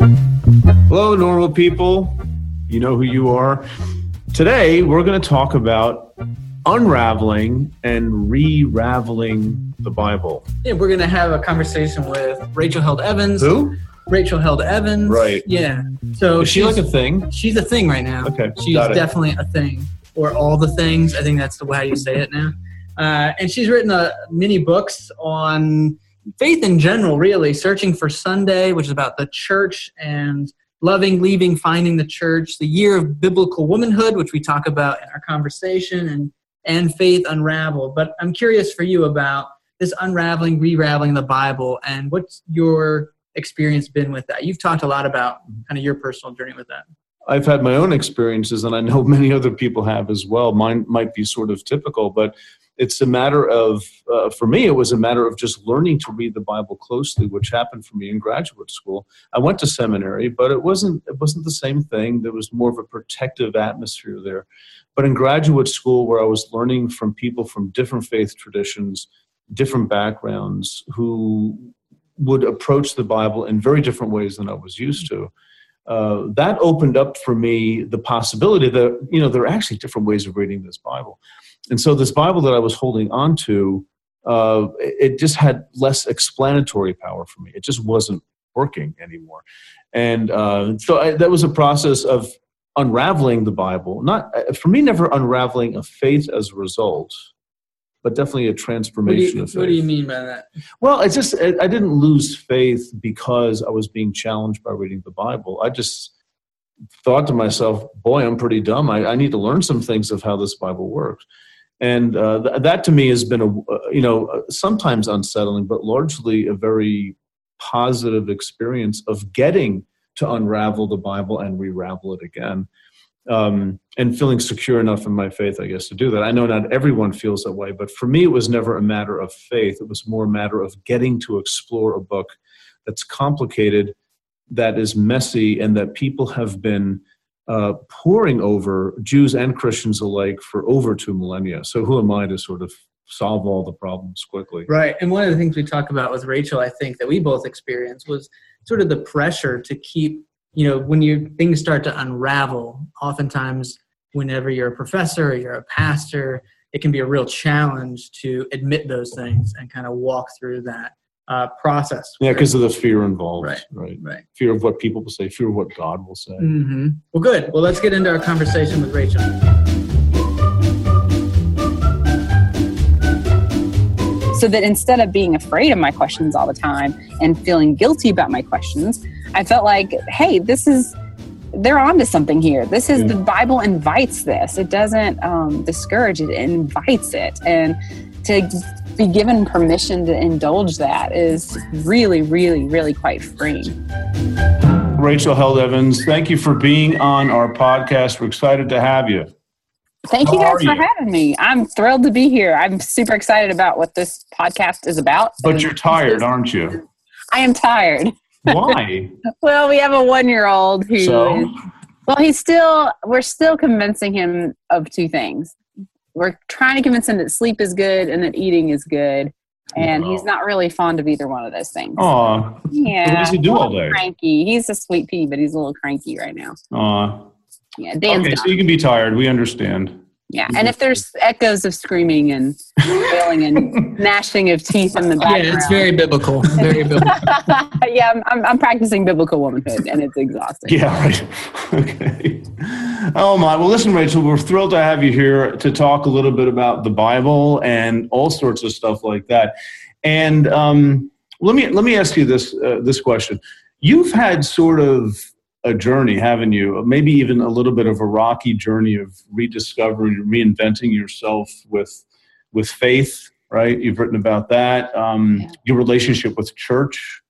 Hello, normal people. You know who you are. Today, we're going to talk about unraveling and re-raveling the Bible. Yeah, we're gonna have a conversation with Rachel Held Evans. Who? Rachel Held Evans. Right. Yeah. So Is she she's like a thing? she's a thing right now. Okay, She's definitely a thing, or all the things. I think that's the way you say it now. Uh, and she's written a many books on faith in general, really. Searching for Sunday, which is about the church and loving, leaving, finding the church. The year of biblical womanhood, which we talk about in our conversation, and and faith unraveled. But I'm curious for you about this unraveling, re-raveling the Bible, and what's your experience been with that? You've talked a lot about kind of your personal journey with that. I've had my own experiences, and I know many other people have as well. Mine might be sort of typical, but it's a matter of, uh, for me, it was a matter of just learning to read the Bible closely, which happened for me in graduate school. I went to seminary, but it wasn't it wasn't the same thing. There was more of a protective atmosphere there. But in graduate school, where I was learning from people from different faith traditions, different backgrounds, who would approach the Bible in very different ways than I was used to uh, that opened up for me the possibility that you know there are actually different ways of reading this Bible, and so this Bible that I was holding on to, uh, it just had less explanatory power for me. It just wasn't working anymore, and uh, so I, that was a process of unraveling the Bible. Not uh, for me, never unraveling a faith as a result, but definitely a transformation you, of faith. what do you mean by that? Well, it's just I I didn't lose faith because I was being challenged by reading the Bible. I just thought to myself, "Boy, I'm pretty dumb. I, I need to learn some things of how this Bible works." And uh, th- that to me has been a uh, you know uh, sometimes unsettling, but largely a very positive experience of getting to unravel the Bible and re-ravel it again. Um, and feeling secure enough in my faith, I guess, to do that. I know not everyone feels that way, but for me, it was never a matter of faith. It was more a matter of getting to explore a book that's complicated, that is messy, and that people have been uh, poring over, Jews and Christians alike, for over two millennia. So who am I to sort of solve all the problems quickly? Right. And one of the things we talk about with Rachel, I think that we both experienced was sort of the pressure to keep, you know, when you things start to unravel, oftentimes whenever you're a professor or you're a pastor, it can be a real challenge to admit those things and kind of walk through that uh, process. Yeah, because of the fear involved. Right. right. right. Fear of what people will say, fear of what God will say. hmm Well, good. Well, let's get into our conversation with Rachel. so that instead of being afraid of my questions all the time and feeling guilty about my questions, I felt like, hey, this is they're onto something here. This is Yeah. the Bible invites this. It doesn't um, discourage it; it invites it, and to be given permission to indulge that is really, really, really quite freeing. Rachel Held Evans, thank you for being on our podcast. We're excited to have you. Thank you guys for you? having me. I'm thrilled to be here. I'm super excited about what this podcast is about. But you're tired, aren't you? I am tired. Why? Well, we have a one year old who so, well, he's still we're still convincing him of two things. We're trying to convince him that sleep is good and that eating is good. And he's not really fond of either one of those things. aw, yeah. what does he do all day? Cranky. He's a sweet pea, but he's a little cranky right now. aw. Yeah, Dan's Okay, done. so you can be tired. We understand. Yeah, and if there's echoes of screaming and wailing and gnashing of teeth in the back Yeah, it's very biblical. Very biblical. yeah, I'm, I'm, I'm practicing biblical womanhood, and it's exhausting. Yeah, right. Okay. Oh my. Well, listen, Rachel, we're thrilled to have you here to talk a little bit about the Bible and all sorts of stuff like that. And um, let me let me ask you this uh, this question. You've had sort of a journey, haven't you? Maybe even a little bit of a rocky journey of rediscovering, reinventing yourself with with faith. Right? You've written about that. Um, Yeah. Your relationship with church,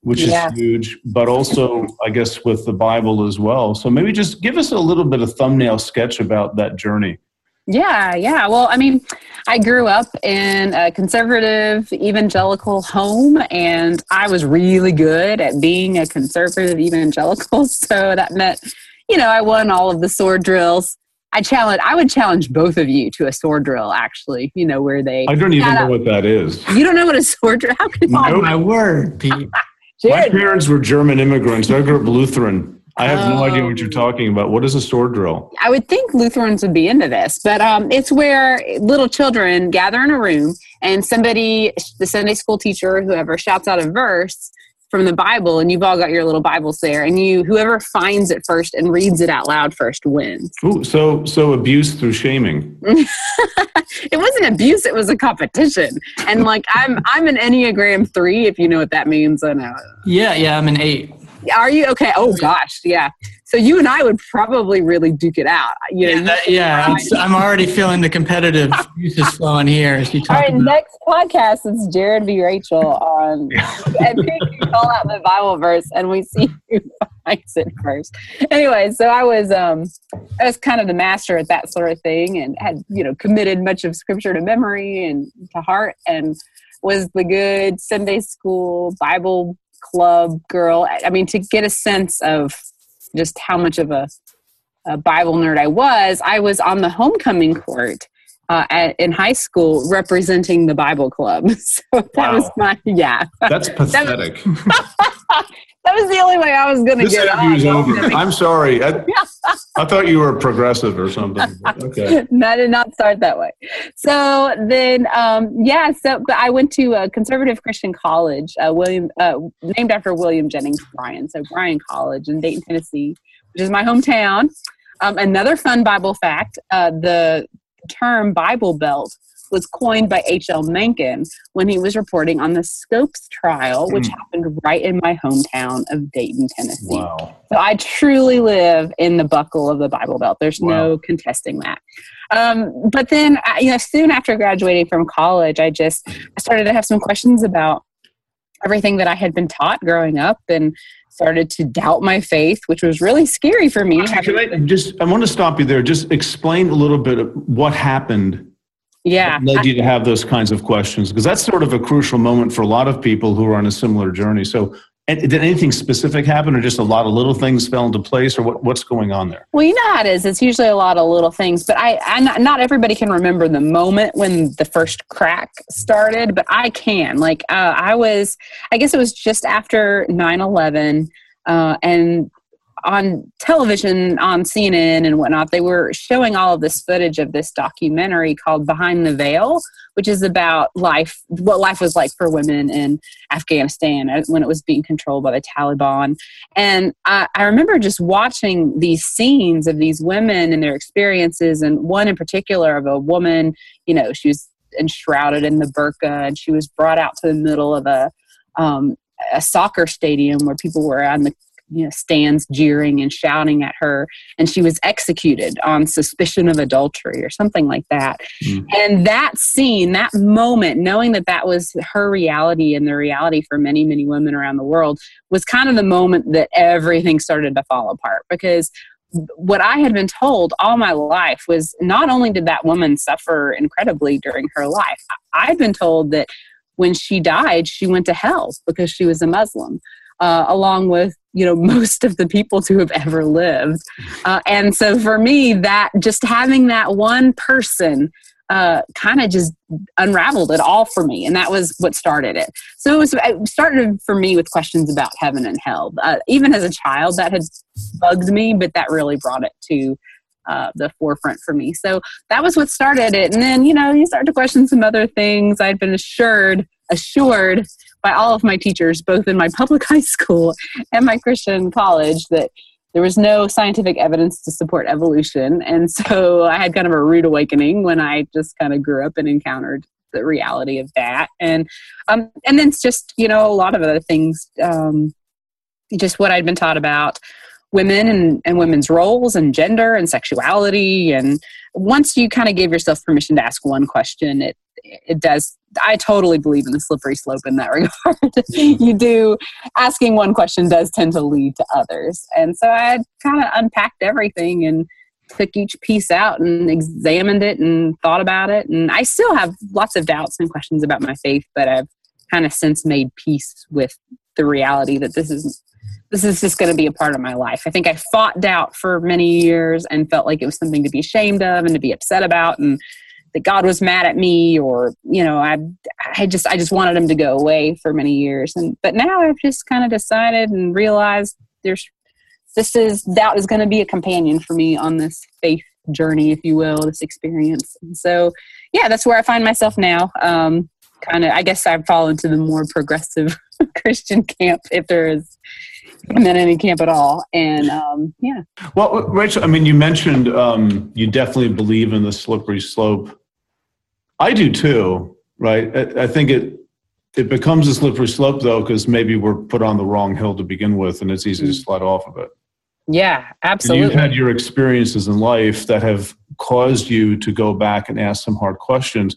which Yeah. is huge, but also, I guess, with the Bible as well. So maybe just give us a little bit of thumbnail sketch about that journey. Yeah, yeah. Well, I mean, I grew up in a conservative evangelical home, and I was really good at being a conservative evangelical. So that meant, you know, I won all of the sword drills. I challenge. I would challenge both of you to a sword drill. Actually, you know, where they I don't even know up. what that is. you don't know what a sword drill. How can No. Oh, my word, Pete. My parents were German immigrants. I grew up Lutheran. I have no idea what you're Oh. talking about. What is a sword drill? I would think Lutherans would be into this, but um, it's where little children gather in a room and somebody, the Sunday school teacher, whoever, shouts out a verse from the Bible, and you've all got your little Bibles there, and you whoever finds it first and reads it out loud first wins. Ooh, so so abuse through shaming. it wasn't abuse; it was a competition. And like I'm, I'm an Enneagram three, if you know what that means. I know. Yeah, yeah, I'm an eight. Are you okay? Oh gosh, yeah. So you and I would probably really duke it out. You know, Yeah, that- yeah it's, I'm already feeling the competitive juices flowing here as you talk right, about. next podcast it's Jared v. Rachel on and we can call out the Bible verse and we see who finds it first. Anyway, so I was um I was kind of the master at that sort of thing and had, you know, committed much of scripture to memory and to heart and was the good Sunday school Bible club girl. I- mean, to get a sense of just how much of a, a Bible nerd I was, I was on the homecoming court uh, at, in high school representing the Bible club. So that Wow. was my yeah. That's pathetic. That was the only way I was going to this get on. interview's over. I'm sorry. I, I thought you were progressive or something. Okay. I did not start that way. So then, um, yeah. So, but I went to a conservative Christian college, uh, William, uh, named after William Jennings Bryan. So Bryan College in Dayton, Tennessee, which is my hometown. Um, another fun Bible fact: uh, the term Bible Belt was coined by H.L. Mencken when he was reporting on the Scopes trial, which Mm. happened right in my hometown of Dayton, Tennessee. Wow. So I truly live in the buckle of the Bible Belt. There's no contesting that. Um, but then, you know, soon after graduating from college, I just I started to have some questions about everything that I had been taught growing up, and started to doubt my faith, which was really scary for me. Can I just? I want to stop you there. Just explain a little bit of what happened yeah, led you to have those kinds of questions because that's sort of a crucial moment for a lot of people who are on a similar journey. So, did anything specific happen, or just a lot of little things fell into place, or what, what's going on there? Well, you know how it is. It's usually a lot of little things, but I, I not, not everybody can remember the moment when the first crack started, but I can. Like uh, I was, I guess it was just after 9-11, uh, and on television, on CNN and whatnot, they were showing all of this footage of this documentary called Behind the Veil, which is about life, what life was like for women in Afghanistan when it was being controlled by the Taliban. And I, I remember just watching these scenes of these women and their experiences, and one in particular of a woman, you know, she was enshrouded in the burqa and she was brought out to the middle of a, um, a soccer stadium where people were on the you know, stands jeering and shouting at her, and she was executed on suspicion of adultery or something like that. Mm. And that scene, that moment, knowing that that was her reality and the reality for many, many women around the world, was kind of the moment that everything started to fall apart because what I had been told all my life was not only did that woman suffer incredibly during her life, I'd been told that when she died, she went to hell because she was a Muslim, uh, along with you know most of the people who have ever lived. Uh, and so for me, that just having that one person uh, kind of just unraveled it all for me, and that was what started it. So it was it started for me with questions about heaven and hell. Uh, even as a child, that had bugged me, but that really brought it to uh, the forefront for me. So that was what started it. And then, you know, you start to question some other things. I'd been assured, assured by all of my teachers, both in my public high school and my Christian college, that there was no scientific evidence to support evolution. And so I had kind of a rude awakening when I just kind of grew up and encountered the reality of that. And um, and then it's just, you know, a lot of other things, um, just what I'd been taught about women and, and women's roles and gender and sexuality. And once you kind of give yourself permission to ask one question it it does i totally believe in the slippery slope in that regard. You do asking one question does tend to lead to others. And so i kind of unpacked everything and took each piece out and examined it and thought about it. And i still have lots of doubts and questions about my faith but i've kind of since made peace with the reality that this is this is just going to be a part of my life. I think I fought doubt for many years and felt like it was something to be ashamed of and to be upset about. And that God was mad at me or you know I I just I just wanted him to go away for many years and but now I've just kind of decided and realized there's this is doubt is going to be a companion for me on this faith journey if you will this experience and so yeah that's where I find myself now um, kind of I guess I've fallen into the more progressive Christian camp if there is and then any camp at all. And um, yeah. Well, Rachel, I mean, you mentioned um, you definitely believe in the slippery slope. I do too, right? I, I think it it becomes a slippery slope though because maybe we're put on the wrong hill to begin with, and it's easy mm-hmm. to mm. slide off of it. Yeah, absolutely. And you've had your experiences in life that have caused you to go back and ask some hard questions.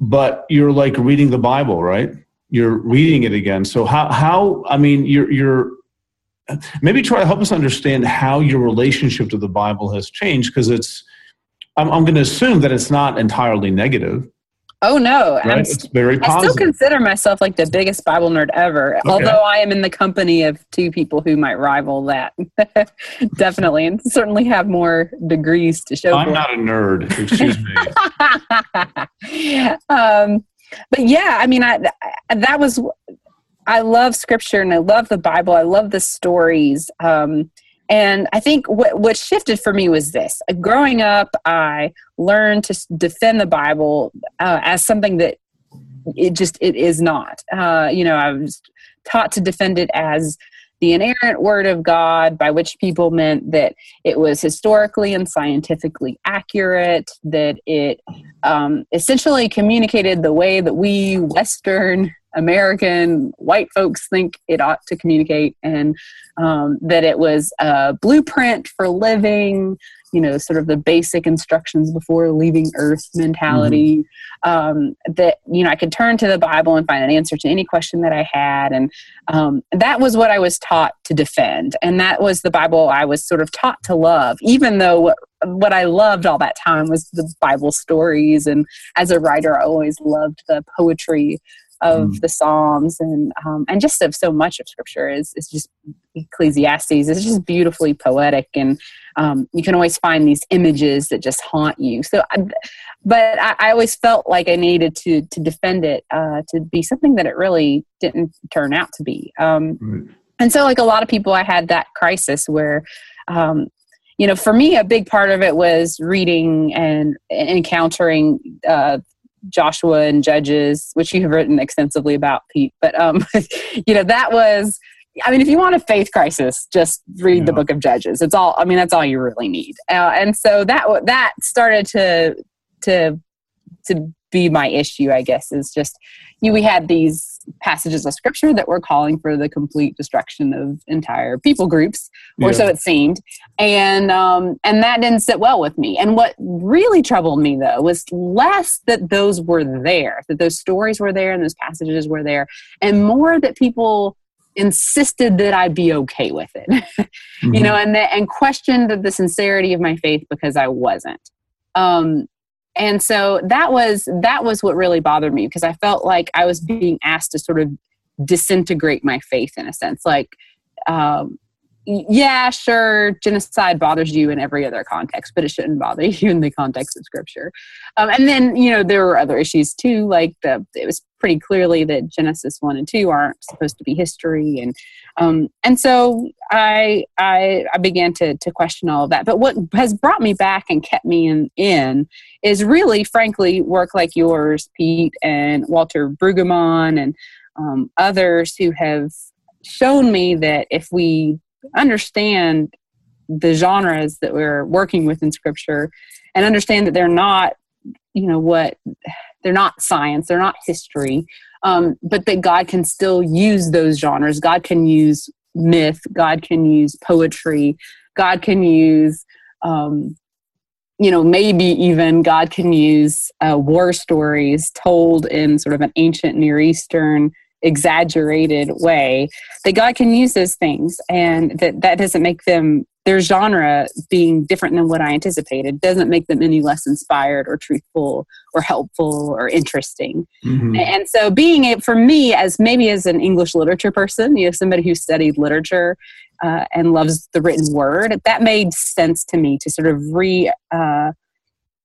But you're like reading the Bible, right? You're reading it again. So how how I mean you're you're maybe try to help us understand how your relationship to the Bible has changed because it's I'm, I'm going to assume that it's not entirely negative. Oh no, right? it's very positive. I still consider myself like the biggest Bible nerd ever, okay. although I am in the company of two people who might rival that. Definitely, and certainly have more degrees to show. I'm for. not a nerd. Excuse me. um, but yeah, I mean, I, that was I love scripture and I love the Bible. I love the stories. Um, and I think what, what shifted for me was this. Growing up, I learned to defend the Bible uh, as something that it just it is not. Uh, you know, I was taught to defend it as the inerrant word of God, by which people meant that it was historically and scientifically accurate, that it um, essentially communicated the way that we Western American white folks think it ought to communicate, and um, that it was a blueprint for living, you know, sort of the basic instructions before leaving Earth mentality. Mm-hmm. Um, that, you know, I could turn to the Bible and find an answer to any question that I had. And um, that was what I was taught to defend. And that was the Bible I was sort of taught to love, even though what, what I loved all that time was the Bible stories. And as a writer, I always loved the poetry of mm. the Psalms and um, and just of so much of Scripture is is just Ecclesiastes. It's just beautifully poetic, and um, you can always find these images that just haunt you. So, I, but I, I, always felt like I needed to to defend it uh, to be something that it really didn't turn out to be. Um, right. And so, like a lot of people, I had that crisis where. Um, you know, for me, a big part of it was reading and encountering uh, Joshua and Judges, which you have written extensively about, Pete. But um, you know, that was. I mean, if you want a faith crisis, just read yeah. the Book of Judges. It's all. I mean, that's all you really need. Uh, and so that that started to to to be my issue, I guess, is just you, we had these passages of scripture that were calling for the complete destruction of entire people groups, or yeah. so it seemed, and um, and that didn't sit well with me. And what really troubled me though was less that those were there, that those stories were there and those passages were there, and more that people insisted that I be okay with it, mm-hmm. you know, and the, and questioned the sincerity of my faith because I wasn't. Um, and so that was that was what really bothered me because i felt like i was being asked to sort of disintegrate my faith in a sense like um, yeah sure genocide bothers you in every other context but it shouldn't bother you in the context of scripture. Um, and then you know there were other issues too like the it was pretty clearly that genesis 1 and 2 aren't supposed to be history and um, and so I, I i began to to question all of that. But what has brought me back and kept me in in is really frankly work like yours pete and walter brueggemann and um, others who have shown me that if we understand the genres that we're working with in scripture and understand that they're not you know what they're not science they're not history um, but that god can still use those genres. God can use myth. God can use poetry. God can use um, you know maybe even god can use uh, war stories told in sort of an ancient near eastern exaggerated way. That god can use those things and that that doesn't make them their genre being different than what i anticipated doesn't make them any less inspired or truthful or helpful or interesting mm-hmm. and so being it for me as maybe as an english literature person you know somebody who studied literature uh, and loves the written word that made sense to me to sort of re uh,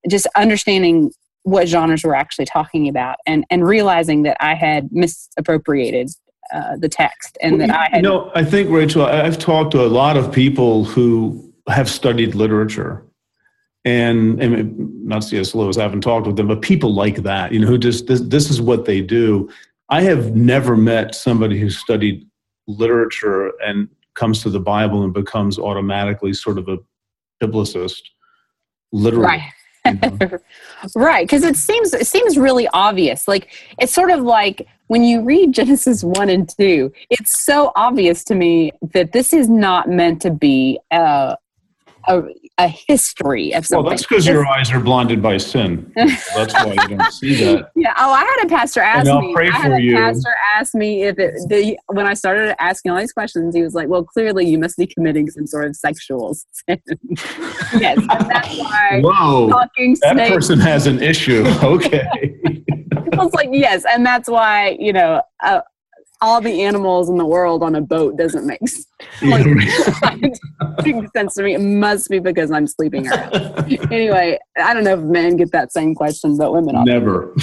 just understanding what genres we're actually talking about and and realizing that I had misappropriated uh, the text and that I had. You know, I think Rachel, I've talked to a lot of people who have studied literature. And, and not C.S. Lewis, I haven't talked with them, but people like that, you know, who just this, this is what they do. I have never met somebody who studied literature and comes to the Bible and becomes automatically sort of a biblicist, literally. Right. right because it seems it seems really obvious. Like it's sort of like when you read genesis 1 and 2 it's so obvious to me that this is not meant to be uh, a, a, a history of something. Well, that's because your eyes are blinded by sin. that's why you don't see that. Yeah. Oh, I had a pastor ask and me. I had a you. pastor ask me if it the, when I started asking all these questions, he was like, "Well, clearly you must be committing some sort of sexual sin." yes, and that's why Whoa, talking that snakes. person has an issue. Okay. I was like, "Yes," and that's why you know. Uh, all the animals in the world on a boat doesn't make sense. Like, sense to me. It must be because I'm sleeping around. anyway, I don't know if men get that same question, but women often Never.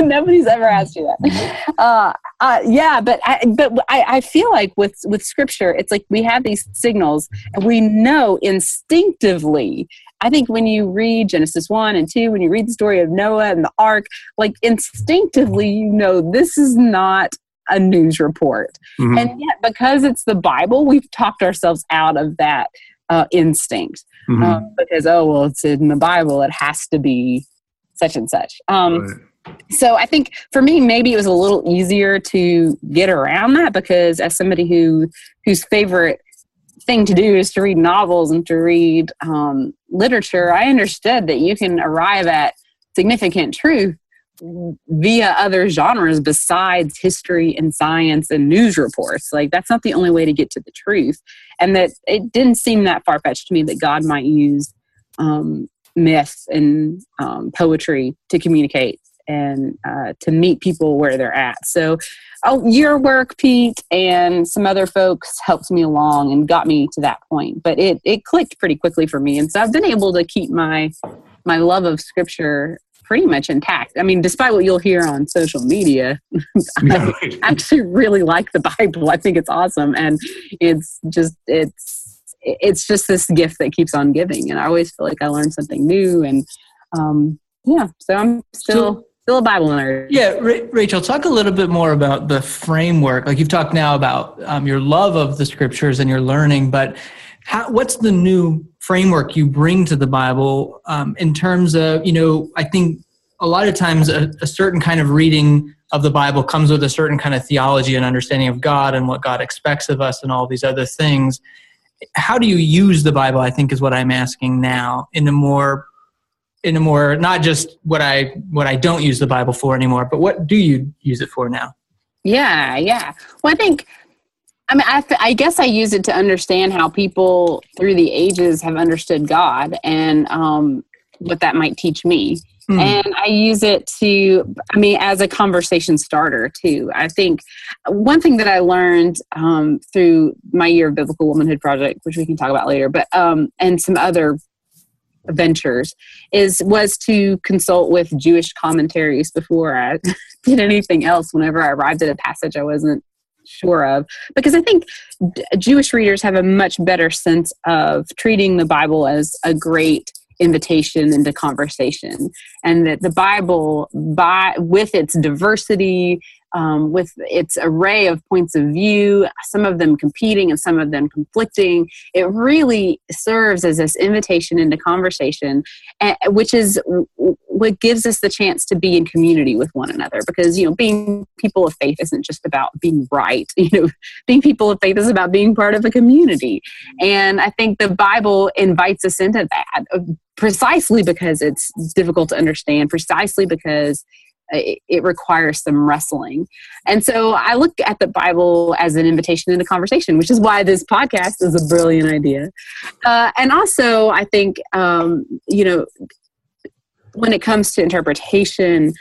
Nobody's ever asked you that. Uh, uh, yeah, but I, but I, I feel like with with scripture, it's like we have these signals, and we know instinctively. I think when you read Genesis one and two, when you read the story of Noah and the ark, like instinctively, you know this is not a news report, Mhm. and yet because it's the Bible, we've talked ourselves out of that uh, instinct Mhm. um, because oh well, it's in the Bible, it has to be such and such. Um, Right. so I think for me, maybe it was a little easier to get around that because as somebody who whose favorite thing to do is to read novels and to read um, literature, I understood that you can arrive at significant truth via other genres besides history and science and news reports. Like that's not the only way to get to the truth, and that it didn't seem that far fetched to me that God might use um, myth and um, poetry to communicate and uh, to meet people where they're at. So, oh, your work, Pete, and some other folks helped me along and got me to that point. But it it clicked pretty quickly for me, and so I've been able to keep my my love of scripture pretty much intact. I mean, despite what you'll hear on social media, I actually really like the Bible. I think it's awesome, and it's just it's it's just this gift that keeps on giving, and I always feel like I learn something new, and um, yeah, so I'm still still a Bible nerd. Yeah, Ra- Rachel, talk a little bit more about the framework. Like you've talked now about um, your love of the scriptures and your learning, but how, what's the new framework you bring to the Bible um, in terms of, you know, I think a lot of times a, a certain kind of reading of the Bible comes with a certain kind of theology and understanding of God and what God expects of us and all these other things. How do you use the Bible? I think is what I'm asking now in a more in a more not just what I what I don't use the Bible for anymore, but what do you use it for now? Yeah, yeah. Well, I think, I mean, I, th- I guess I use it to understand how people through the ages have understood God and um, what that might teach me. Hmm. And I use it to, I mean, as a conversation starter too. I think one thing that I learned um, through my year of biblical womanhood project, which we can talk about later, but um, and some other ventures is was to consult with Jewish commentaries before I did anything else whenever I arrived at a passage I wasn't sure of because I think d- Jewish readers have a much better sense of treating the Bible as a great invitation into conversation and that the Bible by with its diversity um, with its array of points of view, some of them competing and some of them conflicting, it really serves as this invitation into conversation, which is what gives us the chance to be in community with one another. Because you know, being people of faith isn't just about being right. You know, being people of faith is about being part of a community, and I think the Bible invites us into that uh, precisely because it's difficult to understand, precisely because it it requires some wrestling. And so I look at the Bible as an invitation into conversation, which is why this podcast is a brilliant idea. Uh, and also, I think, um, you know, when it comes to interpretation,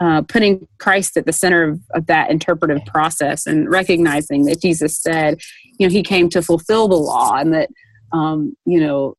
uh, putting Christ at the center of, of that interpretive process and recognizing that Jesus said, you know, he came to fulfill the law and that, um, you know,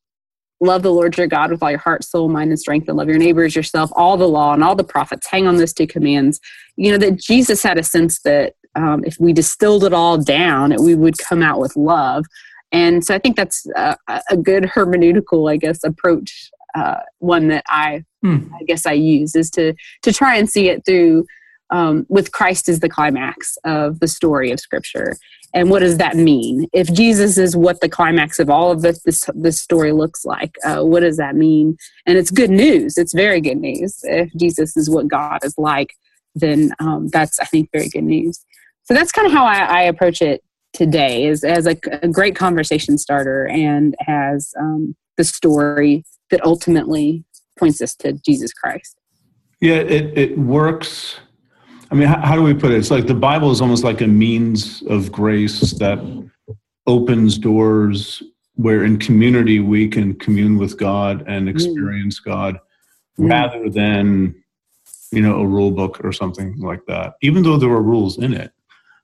love the Lord your God with all your heart, soul, mind, and strength, and love your neighbors yourself, all the law and all the prophets hang on those two commands. You know, that Jesus had a sense that um, if we distilled it all down, we would come out with love. And so I think that's a, a good hermeneutical, I guess, approach. Uh, one that I, hmm. I guess, I use is to to try and see it through um, with Christ as the climax of the story of Scripture. And what does that mean? If Jesus is what the climax of all of this this, this story looks like, uh, what does that mean? And it's good news. It's very good news. If Jesus is what God is like, then um, that's I think very good news. So that's kind of how I, I approach it today, is as a, a great conversation starter and as um, the story that ultimately points us to Jesus Christ. Yeah, it, it works I mean, how, how, do we put it? It's like the Bible is almost like a means of grace that opens doors where in community we can commune with God and mm. experience mm. God mm. rather than, you know, a rule book or something like that, even though there are rules in it.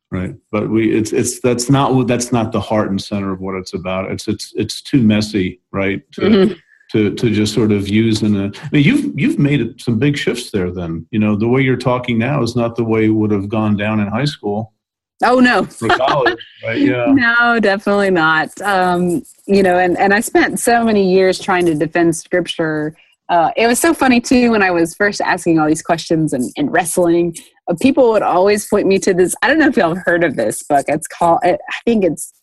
Right. But we, it's, it's, that's not, that's not the heart and center of what it's about. It's, it's, it's too messy, right? To, mm-hmm to to just sort of use in a I mean you've you've made some big shifts there then. You know the way you're talking now is not the way it would have gone down in high school. Oh no. For college right? Yeah. No definitely not. Um, you know and and I spent so many years trying to defend scripture. Uh, it was so funny too when I was first asking all these questions and, and wrestling uh, people would always point me to this I don't know if y'all have heard of this book. It's called I think it's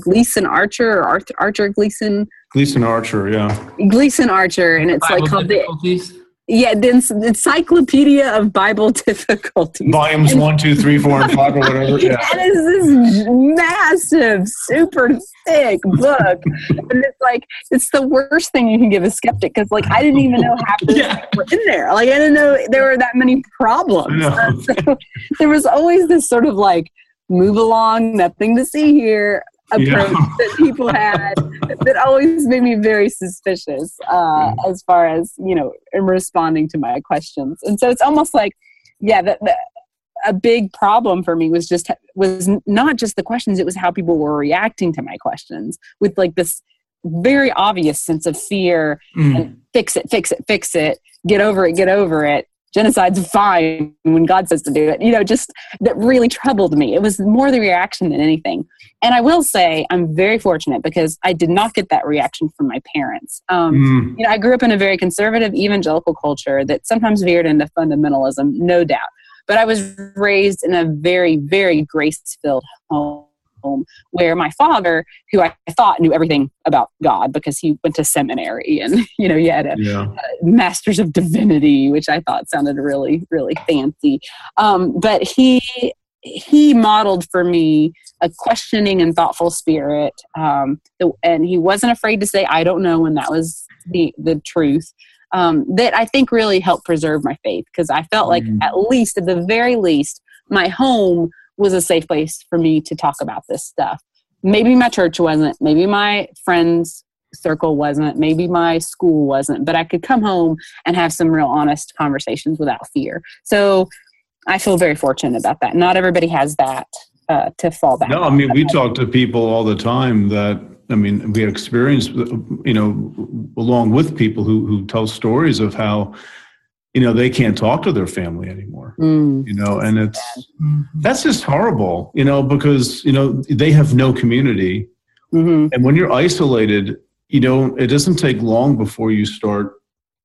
Gleason Archer or Arthur, Archer Gleason. Gleason Archer, yeah. Gleason Archer, and it's Bible like called the yeah, the Encyclopedia of Bible Difficulties. Volumes and, one, two, three, four, and five, or whatever. Yeah. And it's this massive, super thick book, and it's like it's the worst thing you can give a skeptic because, like, I didn't even know half of yeah. were in there. Like, I didn't know there were that many problems. So there was always this sort of like move along, nothing to see here approach yeah. that people had that always made me very suspicious uh, mm. as far as you know in responding to my questions and so it's almost like yeah that, a big problem for me was just was not just the questions it was how people were reacting to my questions with like this very obvious sense of fear mm. and fix it fix it fix it get over it get over it genocide's fine when God says to do it. You know, just that really troubled me. It was more the reaction than anything. And I will say I'm very fortunate because I did not get that reaction from my parents. Um, mm. You know, I grew up in a very conservative evangelical culture that sometimes veered into fundamentalism, no doubt. But I was raised in a very, very grace filled home home where my father, who I thought knew everything about God because he went to seminary and, you know, he had a, yeah. a master's of divinity, which I thought sounded really, really fancy. Um, but he, he modeled for me a questioning and thoughtful spirit. Um, and he wasn't afraid to say, I don't know, when that was the, the truth. Um, that I think really helped preserve my faith because I felt like, mm. at least, at the very least, my home was a safe place for me to talk about this stuff. Maybe my church wasn't, maybe my friends circle wasn't, maybe my school wasn't, but I could come home and have some real honest conversations without fear. So I feel very fortunate about that. Not everybody has that uh, to fall back. No, I mean, we talk to people all the time that, I mean, we had experience, you know, along with people who, who tell stories of how you know they can't talk to their family anymore mm. you know and it's mm-hmm. that's just horrible you know because you know they have no community mm-hmm. and when you're isolated you know it doesn't take long before you start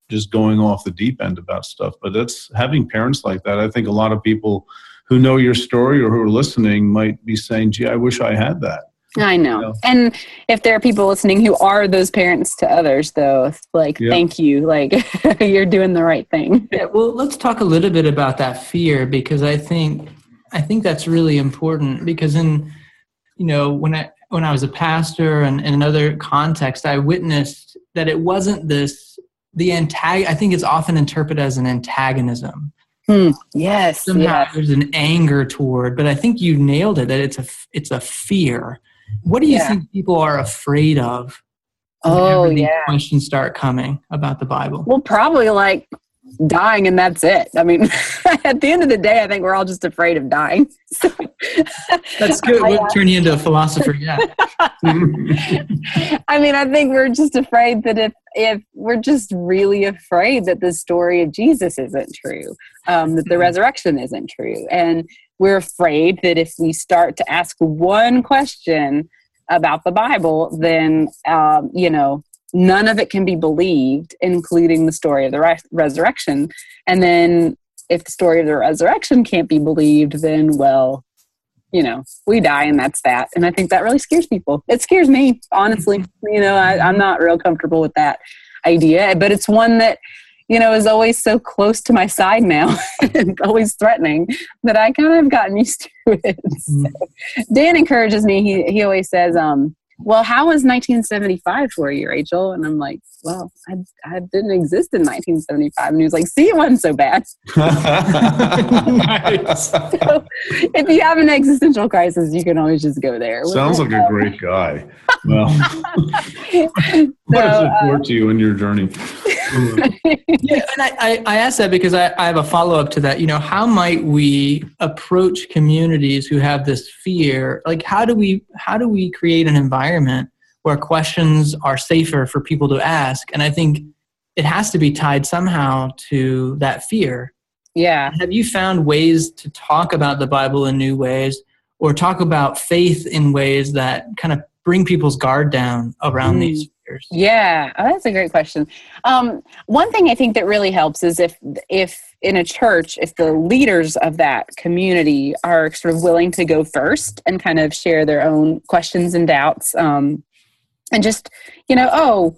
just going off the deep end about stuff but that's having parents like that i think a lot of people who know your story or who are listening might be saying gee i wish i had that I know. And if there are people listening who are those parents to others, though, like, thank you. Like, you're doing the right thing. Yeah. Well, let's talk a little bit about that fear because I think, I think that's really important because in, you know, when I, when I was a pastor and, and in another context, I witnessed that it wasn't this, the antag, I think it's often interpreted as an antagonism. Hmm. Yes. Somehow yes. there's an anger toward, but I think you nailed it that it's a, it's a fear what do you yeah. think people are afraid of? Oh, yeah. Questions start coming about the Bible. Well, probably like dying and that's it. I mean, at the end of the day, I think we're all just afraid of dying. So, that's good. We'll turn you into a philosopher. Yeah. I mean, I think we're just afraid that if if we're just really afraid that the story of Jesus isn't true, um, that the mm-hmm. resurrection isn't true, and we're afraid that if we start to ask one question about the Bible, then um, you know none of it can be believed, including the story of the re- resurrection. And then if the story of the resurrection can't be believed, then, well, you know, we die and that's that. And I think that really scares people. It scares me, honestly. You know, I, I'm not real comfortable with that idea, but it's one that, you know, is always so close to my side now and always threatening that I kind of have gotten used to it. So, Dan encourages me. He, he always says, um, well, how was 1975 for you, Rachel? And I'm like, well, I, I didn't exist in 1975. And he was like, see, it wasn't so bad. so if you have an existential crisis, you can always just go there. Sounds like a great guy. Well, what does it support uh, you in your journey? yeah, and I, I, I ask that because I, I have a follow up to that. You know, how might we approach communities who have this fear? Like, how do we how do we create an environment where questions are safer for people to ask? And I think it has to be tied somehow to that fear. Yeah. Have you found ways to talk about the Bible in new ways, or talk about faith in ways that kind of bring people's guard down around mm. these years? Yeah, oh, that's a great question. Um, one thing I think that really helps is if if in a church, if the leaders of that community are sort of willing to go first and kind of share their own questions and doubts, um, and just you know, oh,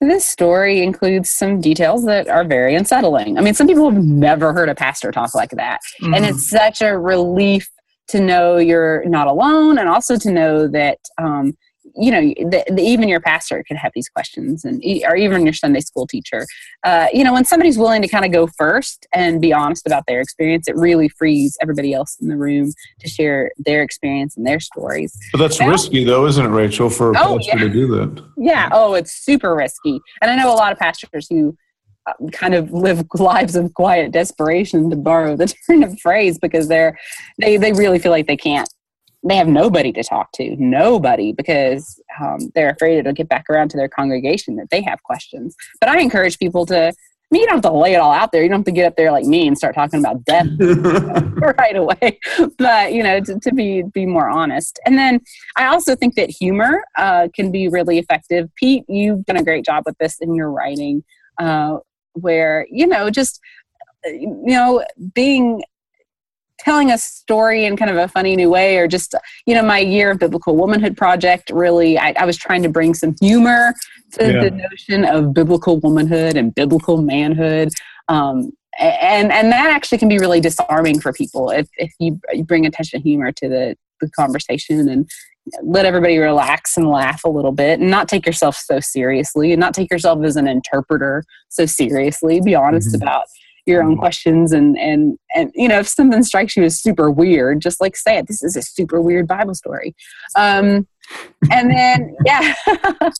this story includes some details that are very unsettling. I mean, some people have never heard a pastor talk like that, mm-hmm. and it's such a relief to know you're not alone, and also to know that. Um, you know, the, the, even your pastor could have these questions, and or even your Sunday school teacher. Uh, you know, when somebody's willing to kind of go first and be honest about their experience, it really frees everybody else in the room to share their experience and their stories. But that's now, risky, though, isn't it, Rachel, for a oh, pastor yeah. to do that? Yeah. Oh, it's super risky, and I know a lot of pastors who uh, kind of live lives of quiet desperation to borrow the turn of phrase because they're they they really feel like they can't they have nobody to talk to, nobody, because um, they're afraid it'll get back around to their congregation that they have questions. But I encourage people to. I mean, you don't have to lay it all out there. You don't have to get up there like me and start talking about death right away. But you know, to, to, be be more honest. And then I also think that humor uh, can be really effective. Pete, you've done a great job with this in your writing, uh, where you know just you know being telling a story in kind of a funny new way or just you know my year of biblical womanhood project really i, I was trying to bring some humor to yeah. the notion of biblical womanhood and biblical manhood um, and and that actually can be really disarming for people if, if you, bring attention humor to the, the conversation and let everybody relax and laugh a little bit and not take yourself so seriously and not take yourself as an interpreter so seriously be honest mm-hmm. about your own mm-hmm. questions and and and you know if something strikes you as super weird just like say it. This is a super weird bible story. Um and then yeah.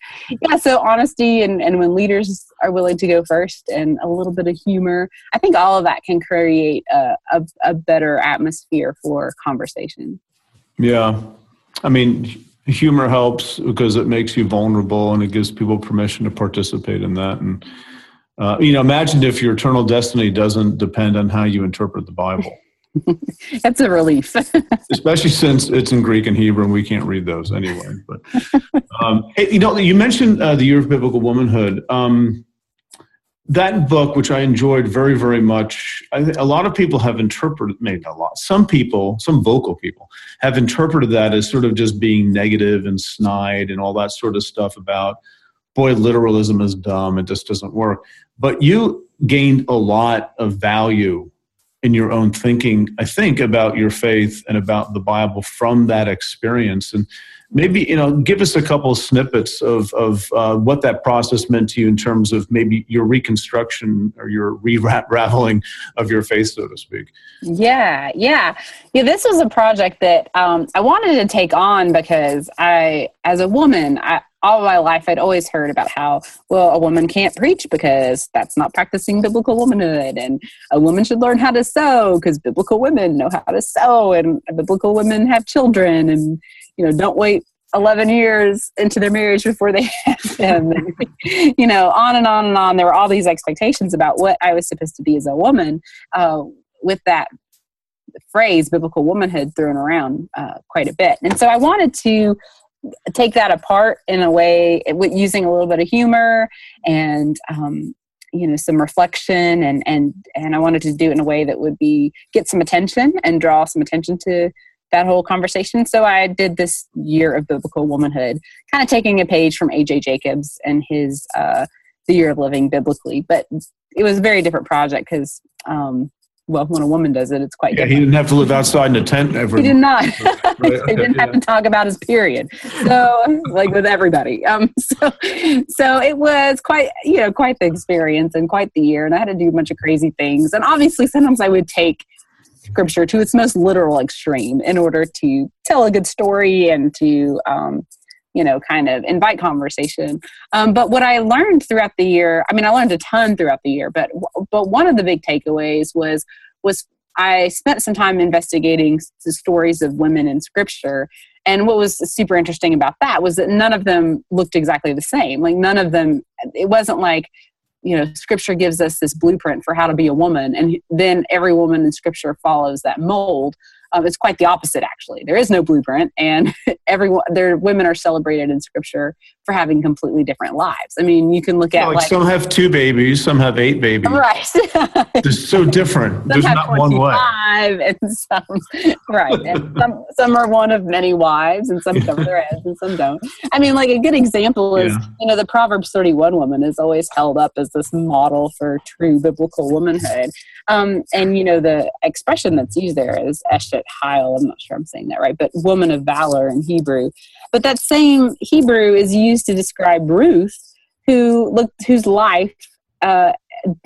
Yeah so honesty and and when leaders are willing to go first and a little bit of humor i think all of that can create a, a, a better atmosphere for conversation. Yeah. I mean humor helps because it makes you vulnerable and it gives people permission to participate in that. And uh, you know, imagine if your eternal destiny doesn't depend on how you interpret the Bible. That's a relief. Especially since it's in Greek and Hebrew and we can't read those anyway. But um, hey, you know, you mentioned uh, the Year of Biblical Womanhood. Um, that book, which I enjoyed very, very much, I, a lot of people have interpreted, maybe a lot, some people, some vocal people, have interpreted that as sort of just being negative and snide and all that sort of stuff about boy, literalism is dumb. It just doesn't work. But you gained a lot of value in your own thinking, I think, about your faith and about the Bible from that experience. And maybe you know give us a couple of snippets of of uh, what that process meant to you in terms of maybe your reconstruction or your re-raveling of your faith so to speak. Yeah yeah. Yeah this was a project that um, i wanted to take on because i as a woman I, all my life i'd always heard about how well a woman can't preach because that's not practicing biblical womanhood and a woman should learn how to sew because biblical women know how to sew and biblical women have children and you know, don't wait 11 years into their marriage before they have them. And, you know, on and on and on. There were all these expectations about what I was supposed to be as a woman uh, with that phrase, biblical womanhood, thrown around uh, quite a bit. And so I wanted to take that apart in a way using a little bit of humor and um, you know some reflection and and and I wanted to do it in a way that would be get some attention and draw some attention to that whole conversation. So I did this year of biblical womanhood, kind of taking a page from A.J. Jacobs and his uh, The Year of Living Biblically. But it was a very different project because, um, well, when a woman does it, it's quite yeah, different. He didn't have to live outside in a tent ever. He did not. he didn't have to talk about his period. So, like with everybody. Um, so, so it was quite, you know, quite the experience and quite the year. And I had to do a bunch of crazy things. And obviously, sometimes I would take scripture to its most literal extreme in order to tell a good story and to um, you know kind of invite conversation. Um, but what i learned throughout the year i mean i learned a ton throughout the year but but one of the big takeaways was was i spent some time investigating the stories of women in scripture. And what was super interesting about that was that none of them looked exactly the same. Like none of them it wasn't like you know scripture gives us this blueprint for how to be a woman and then every woman in scripture follows that mold um, it's quite the opposite, actually. There is no blueprint, and everyone, their women are celebrated in Scripture for having completely different lives. I mean, you can look at like, like some have two babies, some have eight babies. Right. They're so different. Some There's have not one way. and some right and some some are one of many wives and some cover their heads and some don't i mean like a good example is Yeah. you know the proverbs 31 woman is always held up as this model for true biblical womanhood um, and you know the expression that's used there is eshet hile i'm not sure i'm saying that right but woman of valor in hebrew but that same hebrew is used to describe ruth who looked whose life uh,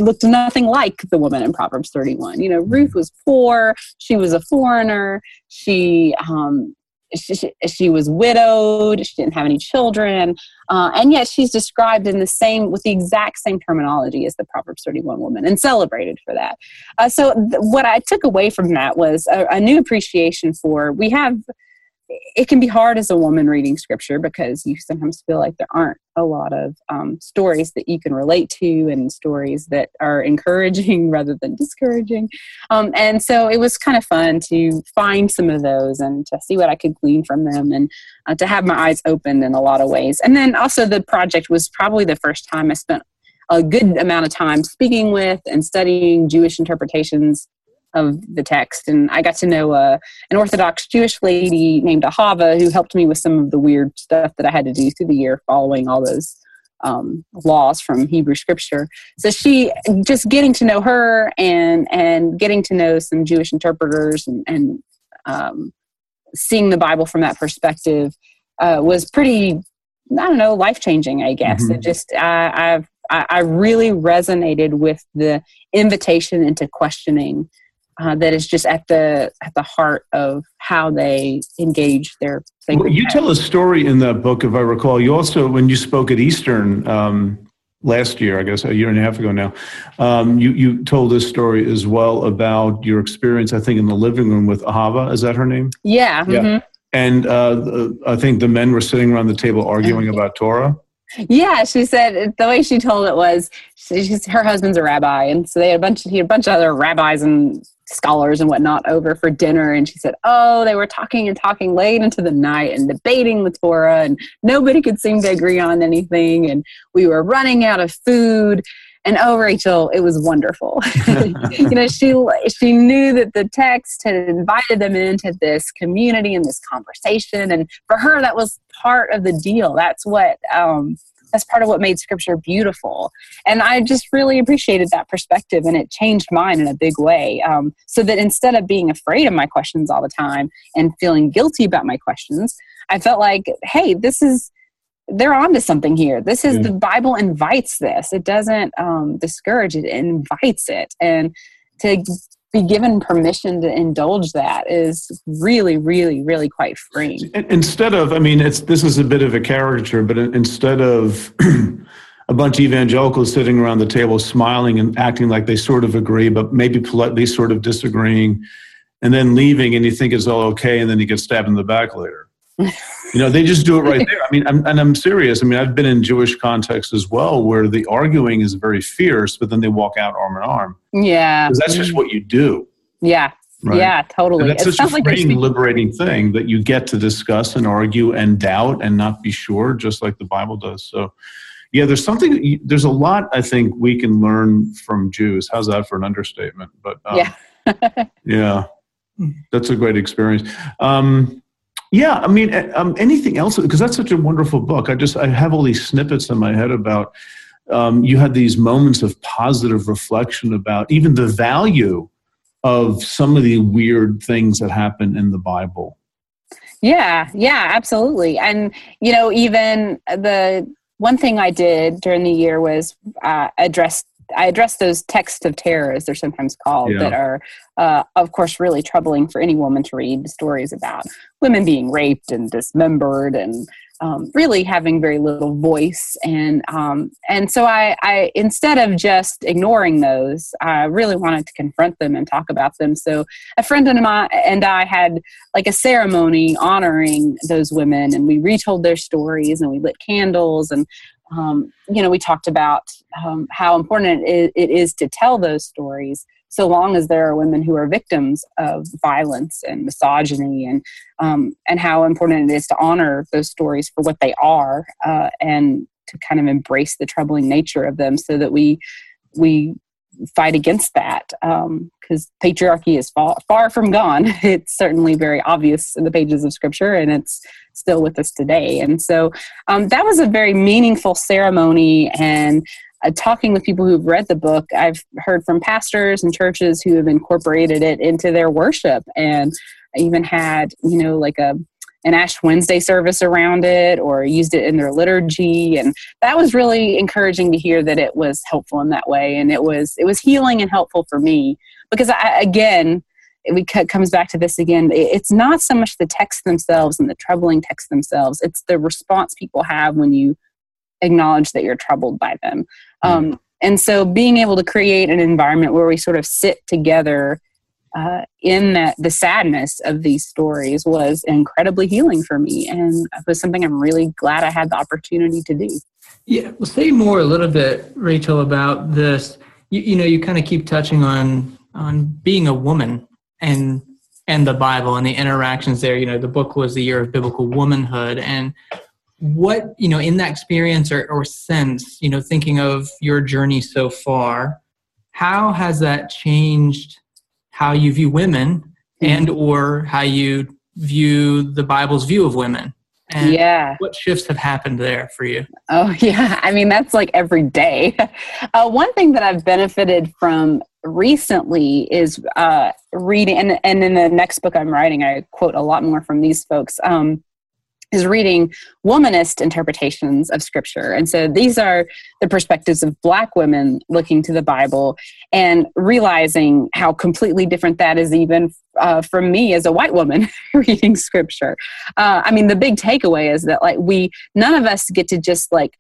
looked nothing like the woman in Proverbs 31. You know, Ruth was poor. She was a foreigner. She, um, she, she, she was widowed. She didn't have any children. Uh, and yet she's described in the same, with the exact same terminology as the Proverbs 31 woman and celebrated for that. Uh, so th- what I took away from that was a, a new appreciation for, we have, it can be hard as a woman reading scripture because you sometimes feel like there aren't a lot of um, stories that you can relate to and stories that are encouraging rather than discouraging. Um, and so it was kind of fun to find some of those and to see what I could glean from them and uh, to have my eyes opened in a lot of ways. And then also, the project was probably the first time I spent a good amount of time speaking with and studying Jewish interpretations of the text. And I got to know uh, an Orthodox Jewish lady named Ahava who helped me with some of the weird stuff that I had to do through the year following all those um, laws from Hebrew scripture. So she just getting to know her and and getting to know some Jewish interpreters and, and um, seeing the Bible from that perspective uh, was pretty I don't know life changing. I guess Mhm. it just I, I've I really resonated with the invitation into questioning uh, that is just at the at the heart of how they engage their sacred Well, you tell a story in that book, if I recall. You also, when you spoke at Eastern um, last year, I guess a year and a half ago now, um, you you told this story as well about your experience. I think in the living room with Ahava. Is that her name? yeah, Yeah. mhm. And uh, I think the men were sitting around the table arguing about Torah. Yeah. She said the way she told it was she, her husband's a rabbi, and so they had a bunch. He had a bunch of other rabbis and scholars and whatnot over for dinner, and she said, "Oh, they were talking and talking late into the night and debating the Torah, and nobody could seem to agree on anything, and we were running out of food." And oh, Rachel, it was wonderful. you know, she she knew that the text had invited them into this community and this conversation, and for her, that was part of the deal. That's what um, that's part of what made scripture beautiful and i just really appreciated that perspective and it changed mine in a big way um, so that instead of being afraid of my questions all the time and feeling guilty about my questions i felt like hey this is they're onto something here. This is the bible invites this. It doesn't um, discourage it, it invites it. And to be given permission to indulge that is really, really, really quite free. Instead of, I mean, it's this is a bit of a caricature, but instead of a bunch of evangelicals sitting around the table smiling and acting like they sort of agree, but maybe politely sort of disagreeing, and then leaving, and you think it's all okay, and then you get stabbed in the back later. You know, they just do it right there. I mean, I'm, and I'm serious. I mean, I've been in Jewish contexts as well, where the arguing is very fierce, but then they walk out arm in arm. Yeah, because that's just what you do. Yeah, right? yeah, totally. And that's it such a freeing, like liberating thing that you get to discuss and argue and doubt and not be sure, just like the Bible does. So, yeah, there's something. There's a lot I think we can learn from Jews. How's that for an understatement? But um, yeah, yeah, that's a great experience. Um, yeah, I mean, um, anything else? Because that's such a wonderful book. I just I have all these snippets in my head about. Um, you had these moments of positive reflection about even the value of some of the weird things that happen in the Bible. Yeah, yeah, absolutely. And you know, even the one thing I did during the year was uh, address I address those texts of terror, as they're sometimes called, yeah. that are, uh, of course, really troubling for any woman to read. Stories about women being raped and dismembered, and um, really having very little voice. And um, and so I, I, instead of just ignoring those, I really wanted to confront them and talk about them. So a friend of mine and I had like a ceremony honoring those women, and we retold their stories, and we lit candles, and um, you know, we talked about um, how important it is to tell those stories so long as there are women who are victims of violence and misogyny and um, and how important it is to honor those stories for what they are uh, and to kind of embrace the troubling nature of them so that we we fight against that because um, patriarchy is far, far from gone. It's certainly very obvious in the pages of scripture and it's still with us today. And so um, that was a very meaningful ceremony and uh, talking with people who've read the book, I've heard from pastors and churches who have incorporated it into their worship and even had, you know, like a an Ash Wednesday service around it or used it in their liturgy. And that was really encouraging to hear that it was helpful in that way. And it was it was healing and helpful for me because I, again it comes back to this again. It's not so much the texts themselves and the troubling texts themselves. It's the response people have when you acknowledge that you're troubled by them. Um, and so being able to create an environment where we sort of sit together uh, in that the sadness of these stories was incredibly healing for me and it was something i'm really glad i had the opportunity to do. Yeah well say more a little bit rachel about this. You, you know you kind of keep touching on on being a woman and and the bible and the interactions there. You know the book was the year of biblical womanhood and what you know in that experience or, or sense you know thinking of your journey so far how has that changed how you view women mm-hmm. and or how you view the bible's view of women? And yeah. what shifts have happened there for you? Oh yeah. I mean that's like every day. Uh, one thing that i've benefited from recently is uh, reading and, and in the next book i'm writing i quote a lot more from these folks um, is reading womanist interpretations of scripture. And so these are the perspectives of black women looking to the Bible and realizing how completely different that is even uh, from me as a white woman reading scripture. Uh, I mean, the big takeaway is that like we, none of us get to just like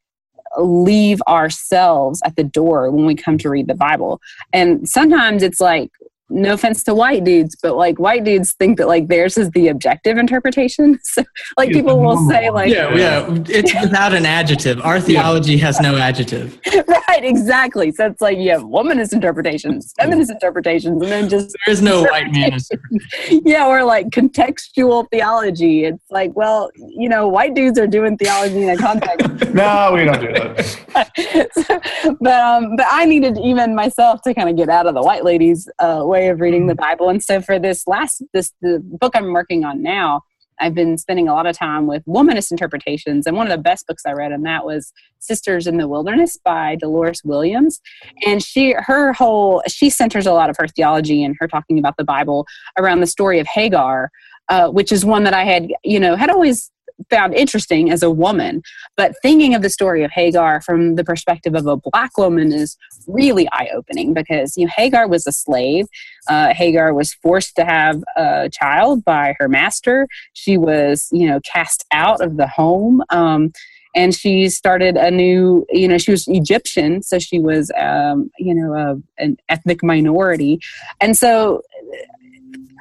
leave ourselves at the door when we come to read the Bible. And sometimes it's like no offense to white dudes, but like white dudes think that like theirs is the objective interpretation. So like people will say like Yeah, yeah. It's without an adjective. Our theology has no adjective. right, exactly. So it's like you have womanist interpretations, feminist interpretations, and then just there is no white man. yeah, or like contextual theology. It's like, well, you know, white dudes are doing theology in a context. no, we don't do that. so, but um, but I needed even myself to kind of get out of the white ladies' uh, way of reading the mm-hmm. Bible. And so for this last this the book I'm working on now, I've been spending a lot of time with womanist interpretations, and one of the best books I read on that was Sisters in the Wilderness by Dolores Williams. And she, her whole, she centers a lot of her theology and her talking about the Bible around the story of Hagar, uh, which is one that I had, you know, had always found interesting as a woman. But thinking of the story of Hagar from the perspective of a black woman is really eye opening because you know Hagar was a slave. Uh, Hagar was forced to have a child by her master. She was you know cast out of the home. Um, and she started a new you know she was egyptian so she was um, you know a, an ethnic minority and so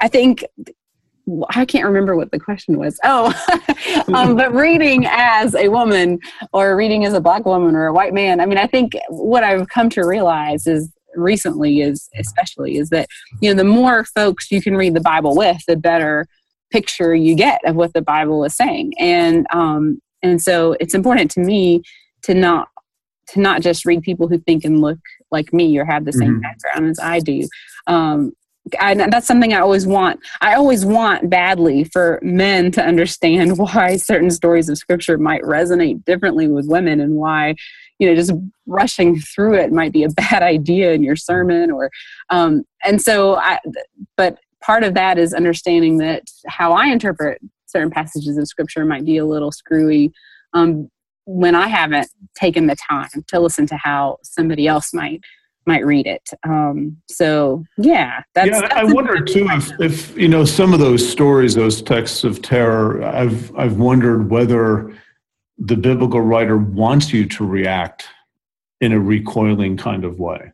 i think I can't remember what the question was. Oh, um, but reading as a woman or reading as a black woman or a white man, I mean, I think what I've come to realize is recently is especially is that you know the more folks you can read the Bible with, the better picture you get of what the Bible is saying, and um, and so it's important to me to not to not just read people who think and look like me or have the same mm-hmm. background as I do. Um, and that's something I always want. I always want badly for men to understand why certain stories of scripture might resonate differently with women and why, you know, just rushing through it might be a bad idea in your sermon or, um, and so I, but part of that is understanding that how I interpret certain passages of scripture might be a little screwy, um, when I haven't taken the time to listen to how somebody else might might read it. Um, so yeah, that's. Yeah, that's I wonder too if, if you know some of those stories, those texts of terror. I've I've wondered whether the biblical writer wants you to react in a recoiling kind of way.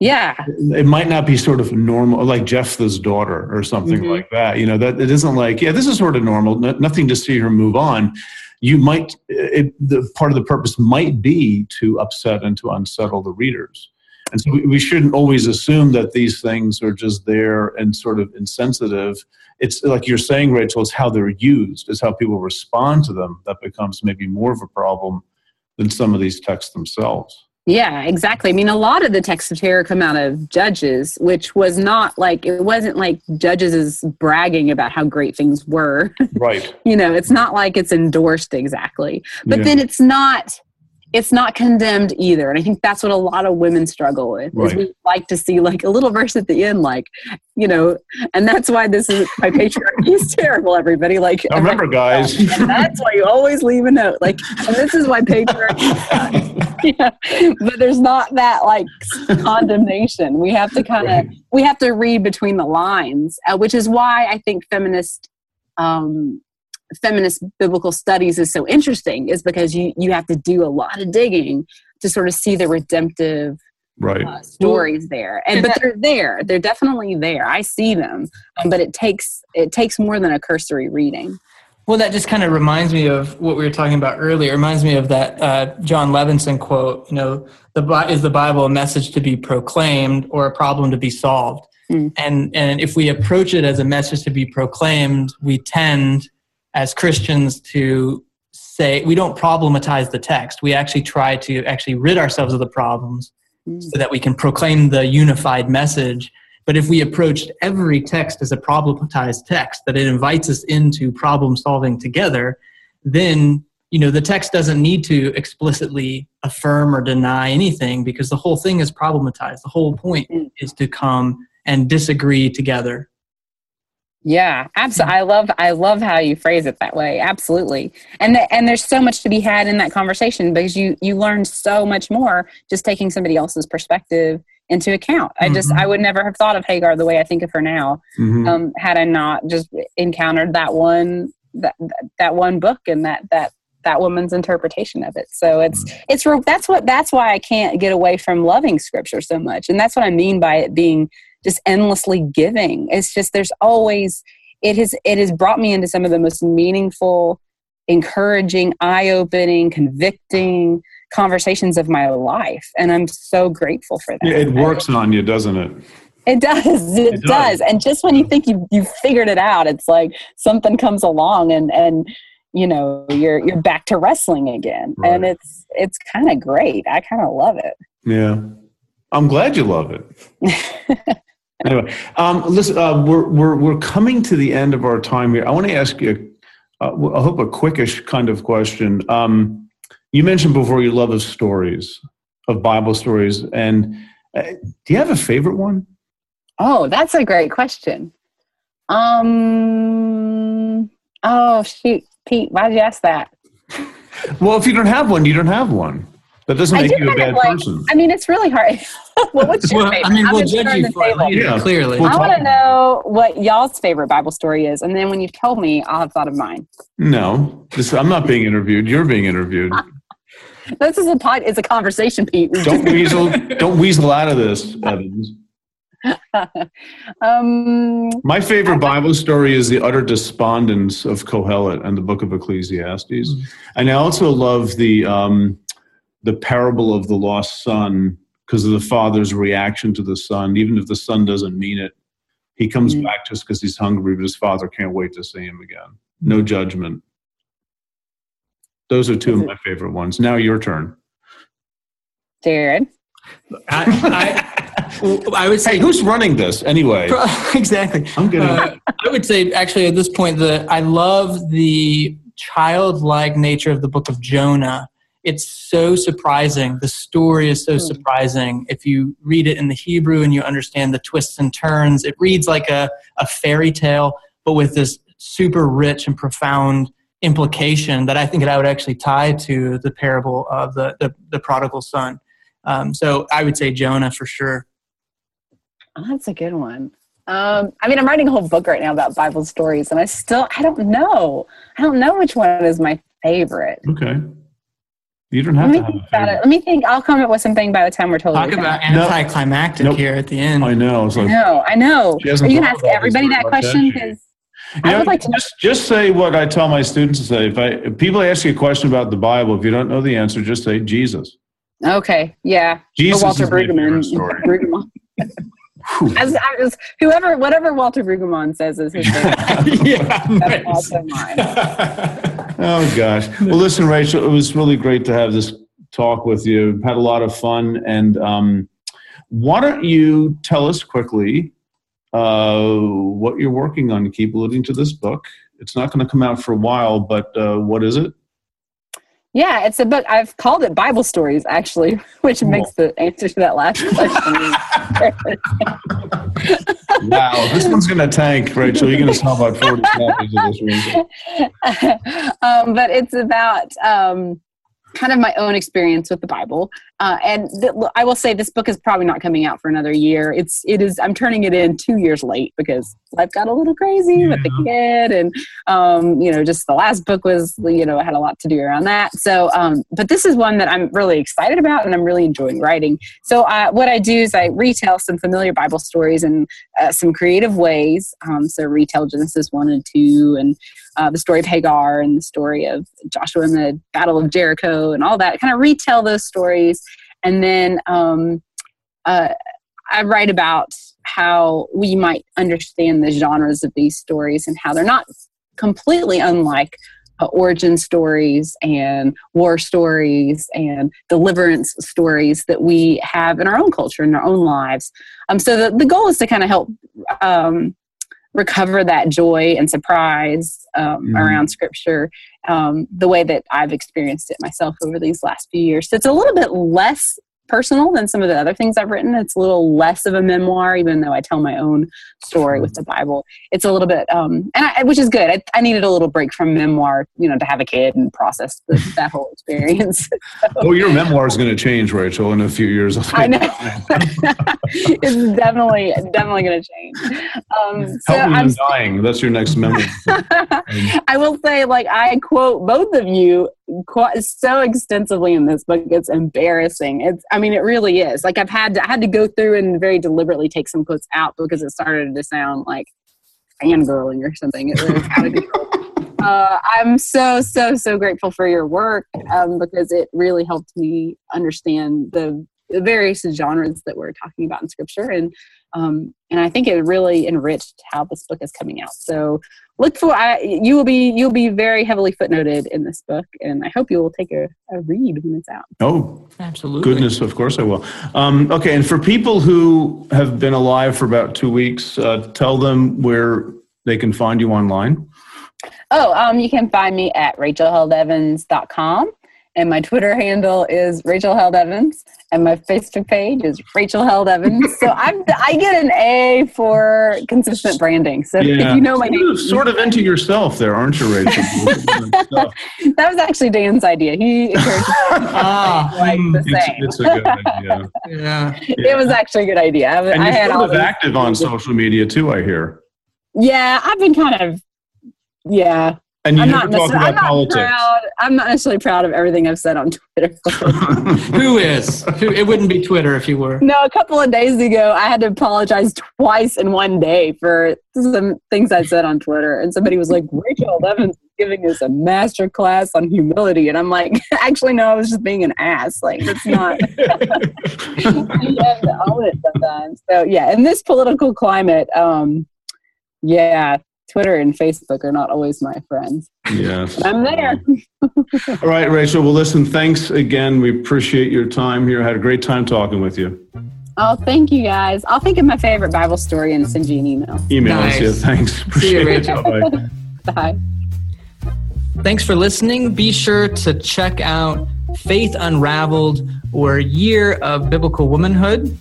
Yeah, it might not be sort of normal, like Jephthah's daughter or something mm-hmm. like that. You know, that it isn't like, yeah, this is sort of normal. No, nothing to see her move on. You might, it, the part of the purpose might be to upset and to unsettle the readers. And so we, we shouldn't always assume that these things are just there and sort of insensitive. It's like you're saying, Rachel, it's how they're used, it's how people respond to them that becomes maybe more of a problem than some of these texts themselves. Yeah, exactly. I mean, a lot of the texts of terror come out of Judges, which was not like, it wasn't like Judges is bragging about how great things were. Right. you know, it's not like it's endorsed exactly. But yeah. then it's not it's not condemned either. And I think that's what a lot of women struggle with. Right. Is we like to see like a little verse at the end, like, you know, and that's why this is my patriarchy is terrible, everybody. Like I remember guys. And that's why you always leave a note. Like and this is why patriarchy yeah. But there's not that like condemnation. We have to kind of right. we have to read between the lines, uh, which is why I think feminist um, feminist biblical studies is so interesting is because you you have to do a lot of digging to sort of see the redemptive right. uh, stories there. And but they're there. They're definitely there. I see them. Um, but it takes it takes more than a cursory reading. Well that just kind of reminds me of what we were talking about earlier. It reminds me of that uh, jon levenson quote you know the is the bible a message to be proclaimed or a problem to be solved? Mm. and and if we approach it as a message to be proclaimed we tend as Christians to say we don't problematize the text. We actually try to actually rid ourselves of the problems mm. so that we can proclaim the unified message. But if we approached every text as a problematized text, that it invites us into problem solving together, then you know the text doesn't need to explicitly affirm or deny anything because the whole thing is problematized. The whole point mm. is to come and disagree together yeah, absolutely. I love I love how you phrase it that way. Absolutely. And the, and there's so much to be had in that conversation because you you learn so much more just taking somebody else's perspective into account. I just mm-hmm. I would never have thought of Hagar the way I think of her now mm-hmm. um, had I not just encountered that one that that one book and that that that woman's interpretation of it. So it's mm-hmm. it's that's what that's why I can't get away from loving scripture so much. And that's what I mean by it being just endlessly giving. It's just there's always it has it has brought me into some of the most meaningful, encouraging, eye-opening, convicting conversations of my life, and I'm so grateful for that. Yeah, it works on you, doesn't it? It does. It, it does. does. And just when you think you you figured it out, it's like something comes along and and you know you're you're back to wrestling again, right. and it's it's kind of great. I kind of love it. Yeah, I'm glad you love it. anyway, um, listen, uh, we're, we're, we're coming to the end of our time here. I want to ask you uh, I hope a quickish kind of question. Um, you mentioned before you love of stories, of Bible stories, and uh, do you have a favorite one? Oh, that's a great question. Um. Oh shoot, Pete, why'd you ask that? Well, if you don't have one, you don't have one. That doesn't make you a bad like. person. I mean, it's really hard. well, what's your Well, favorite? I mean, I'm we'll just judge throwing you the for it Yeah. clearly. We'll I want to know what y'all's favorite Bible story is, and then when you've told me, I'll have thought of mine. No, this, I'm not being interviewed. You're being interviewed. This is a pod. It's a conversation, Pete. Don't weasel. Don't weasel out of this, Evans. um, My favorite Bible story is the utter despondence of Kohelet and the Book of Ecclesiastes, Mm. and I also love the um, the parable of the lost son because of the father's reaction to the son. Even if the son doesn't mean it, he comes Mm. back just because he's hungry, but his father can't wait to see him again. No judgment. Those are two of my favorite ones. Now your turn. Jared. I, I, I would say Hey, who's running this anyway? exactly. I'm getting. Uh, I would say actually at this point that I love the childlike nature of the book of Jonah. It's so surprising. The story is so Hmm. surprising. If you read it in the Hebrew and you understand the twists and turns, it reads like a, a fairy tale, but with this super rich and profound implication that I think that I would actually tie to the parable of the, the, the prodigal son. Um, so I would say Jonah for sure. Oh, that's a good one. Um, I mean, I'm writing a whole book right now about Bible stories, and I still I don't know. I don't know which one is my favorite. okay. You don't have Let me to have think a about it. Let me think. I'll come up with something by the time we're totally Talk done. about anticlimactic Nope. here at the end. I know. It's I know. I know. She Are you gonna ask everybody that question? Because You I would like to know. just just say what I tell my students to say. If I if people ask you a question about the Bible, if you don't know the answer, just say Jesus. Okay. Yeah. Jesus or Walter is Brueggemann. story. Brueggemann. As, as whoever, whatever Walter Brueggemann says is his favorite. yeah, That's nice. also mine. oh gosh. Well, listen, Rachel, it was really great to have this talk with you. Had a lot of fun, and um, why don't you tell us quickly uh, what you're working on? Keep alluding to this book. It's not going to come out for a while, but uh, what is it? Yeah, it's a book. I've called it Bible Stories, actually, which Cool. makes the answer to that last question. Wow, this one's going to tank, Rachel. You're going to sell about 40 copies of this one. um, but it's about um, kind of my own experience with the Bible. Uh, and th- I will say this book is probably not coming out for another year. It's it is. I'm turning it in two years late because life got a little crazy with the kid, and um, you know, just the last book was you know I had a lot to do around that. So, um, but this is one that I'm really excited about, and I'm really enjoying writing. So, uh, what I do is I retell some familiar Bible stories in uh, some creative ways. Um, so, retell Genesis one and two, and uh, the story of Hagar and the story of Joshua and the Battle of Jericho and all that. Kind of retell those stories, and then um, uh, I write about how we might understand the genres of these stories and how they're not completely unlike uh, origin stories and war stories and deliverance stories that we have in our own culture in our own lives. Um, so the, the goal is to kind of help um, recover that joy and surprise um, Mhm. around scripture um, the way that I've experienced it myself over these last few years. So it's a little bit less personal than some of the other things I've written. It's a little less of a memoir, even though I tell my own story with the Bible. It's a little bit, um, and I, which is good. I, I needed a little break from memoir, you know, to have a kid and process the, that whole experience. Well, your memoir is going to change, Rachel, in a few years. I know. it's definitely, definitely going to change. Um, so Help me I'm dying. That's your next memoir. I will say, like, I quote both of you quite so extensively in this book. It's embarrassing. It's, I mean, it really is. Like, I've had to, I had to go through and very deliberately take some quotes out because it started to sound like fangirling or something. It was out of control. Uh, I'm so so so grateful for your work um, because it really helped me understand the, the various genres that we're talking about in scripture and um, and I think it really enriched how this book is coming out. So look for I, you will be you'll be very heavily footnoted in this book, and I hope you will take a, a read when it's out. Oh, Absolutely. goodness, of course I will. Um, okay, and for people who have been alive for about two weeks, uh, tell them where they can find you online. Oh, um, you can find me at rachelheldevans.com. And my Twitter handle is Rachel Held Evans. And my Facebook page is Rachel Held Evans. so I'm, I get an A for consistent branding. So Yeah. if you know my You're name, sort of into yourself there, aren't you, Rachel? that was actually Dan's idea. He encouraged me Ah, like the it's, same. it's a good idea. yeah. It was actually a good idea. I, And I you're had sort of these- active on social media too, I hear. Yeah, I've been kind of, yeah. And you I'm not, talk about I'm not politics. proud. I'm not necessarily proud of everything I've said on Twitter. Who is? Who, it wouldn't be Twitter if you were. no, a couple of days ago, I had to apologize twice in one day for some things I said on Twitter, and somebody was like, "Rachel Evans is giving us a master class on humility," and I'm like, "Actually, no, I was just being an ass. Like, it's not." you have to own it sometimes. So yeah, in this political climate, um, yeah, Twitter and Facebook are not always my friends. yes. I'm there. All right, Rachel. Well, listen, thanks again. We appreciate your time here. I had a great time talking with you. Oh, thank you guys. I'll think of my favorite Bible story and send you an email. Email us. Yeah, thanks. See you, Appreciate it. Bye. Bye. Thanks for listening. Be sure to check out Faith Unraveled or Year of Biblical Womanhood.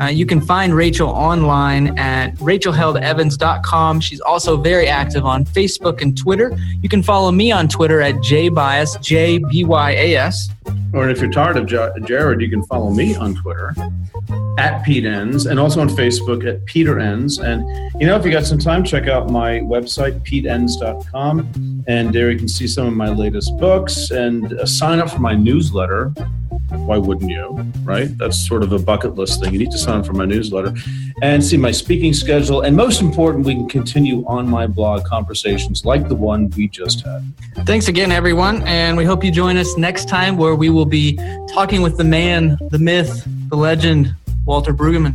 Uh, you can find Rachel online at rachelheldevans.com. She's also very active on Facebook and Twitter. You can follow me on Twitter at jbyas, J B Y A S. Or if you're tired of Ja- Jared, you can follow me on Twitter at Pete Enns and also on Facebook at Peter Enns. And you know, if you got some time, check out my website, peteenns.com. And there you can see some of my latest books and uh, sign up for my newsletter. Why wouldn't you? Right? That's sort of a bucket list thing. You need to sign up for my newsletter and see my speaking schedule. And most important, we can continue on my blog conversations like the one we just had. Thanks again, everyone, and we hope you join us next time where we will be talking with the man, the myth, the legend, Walter Brueggemann.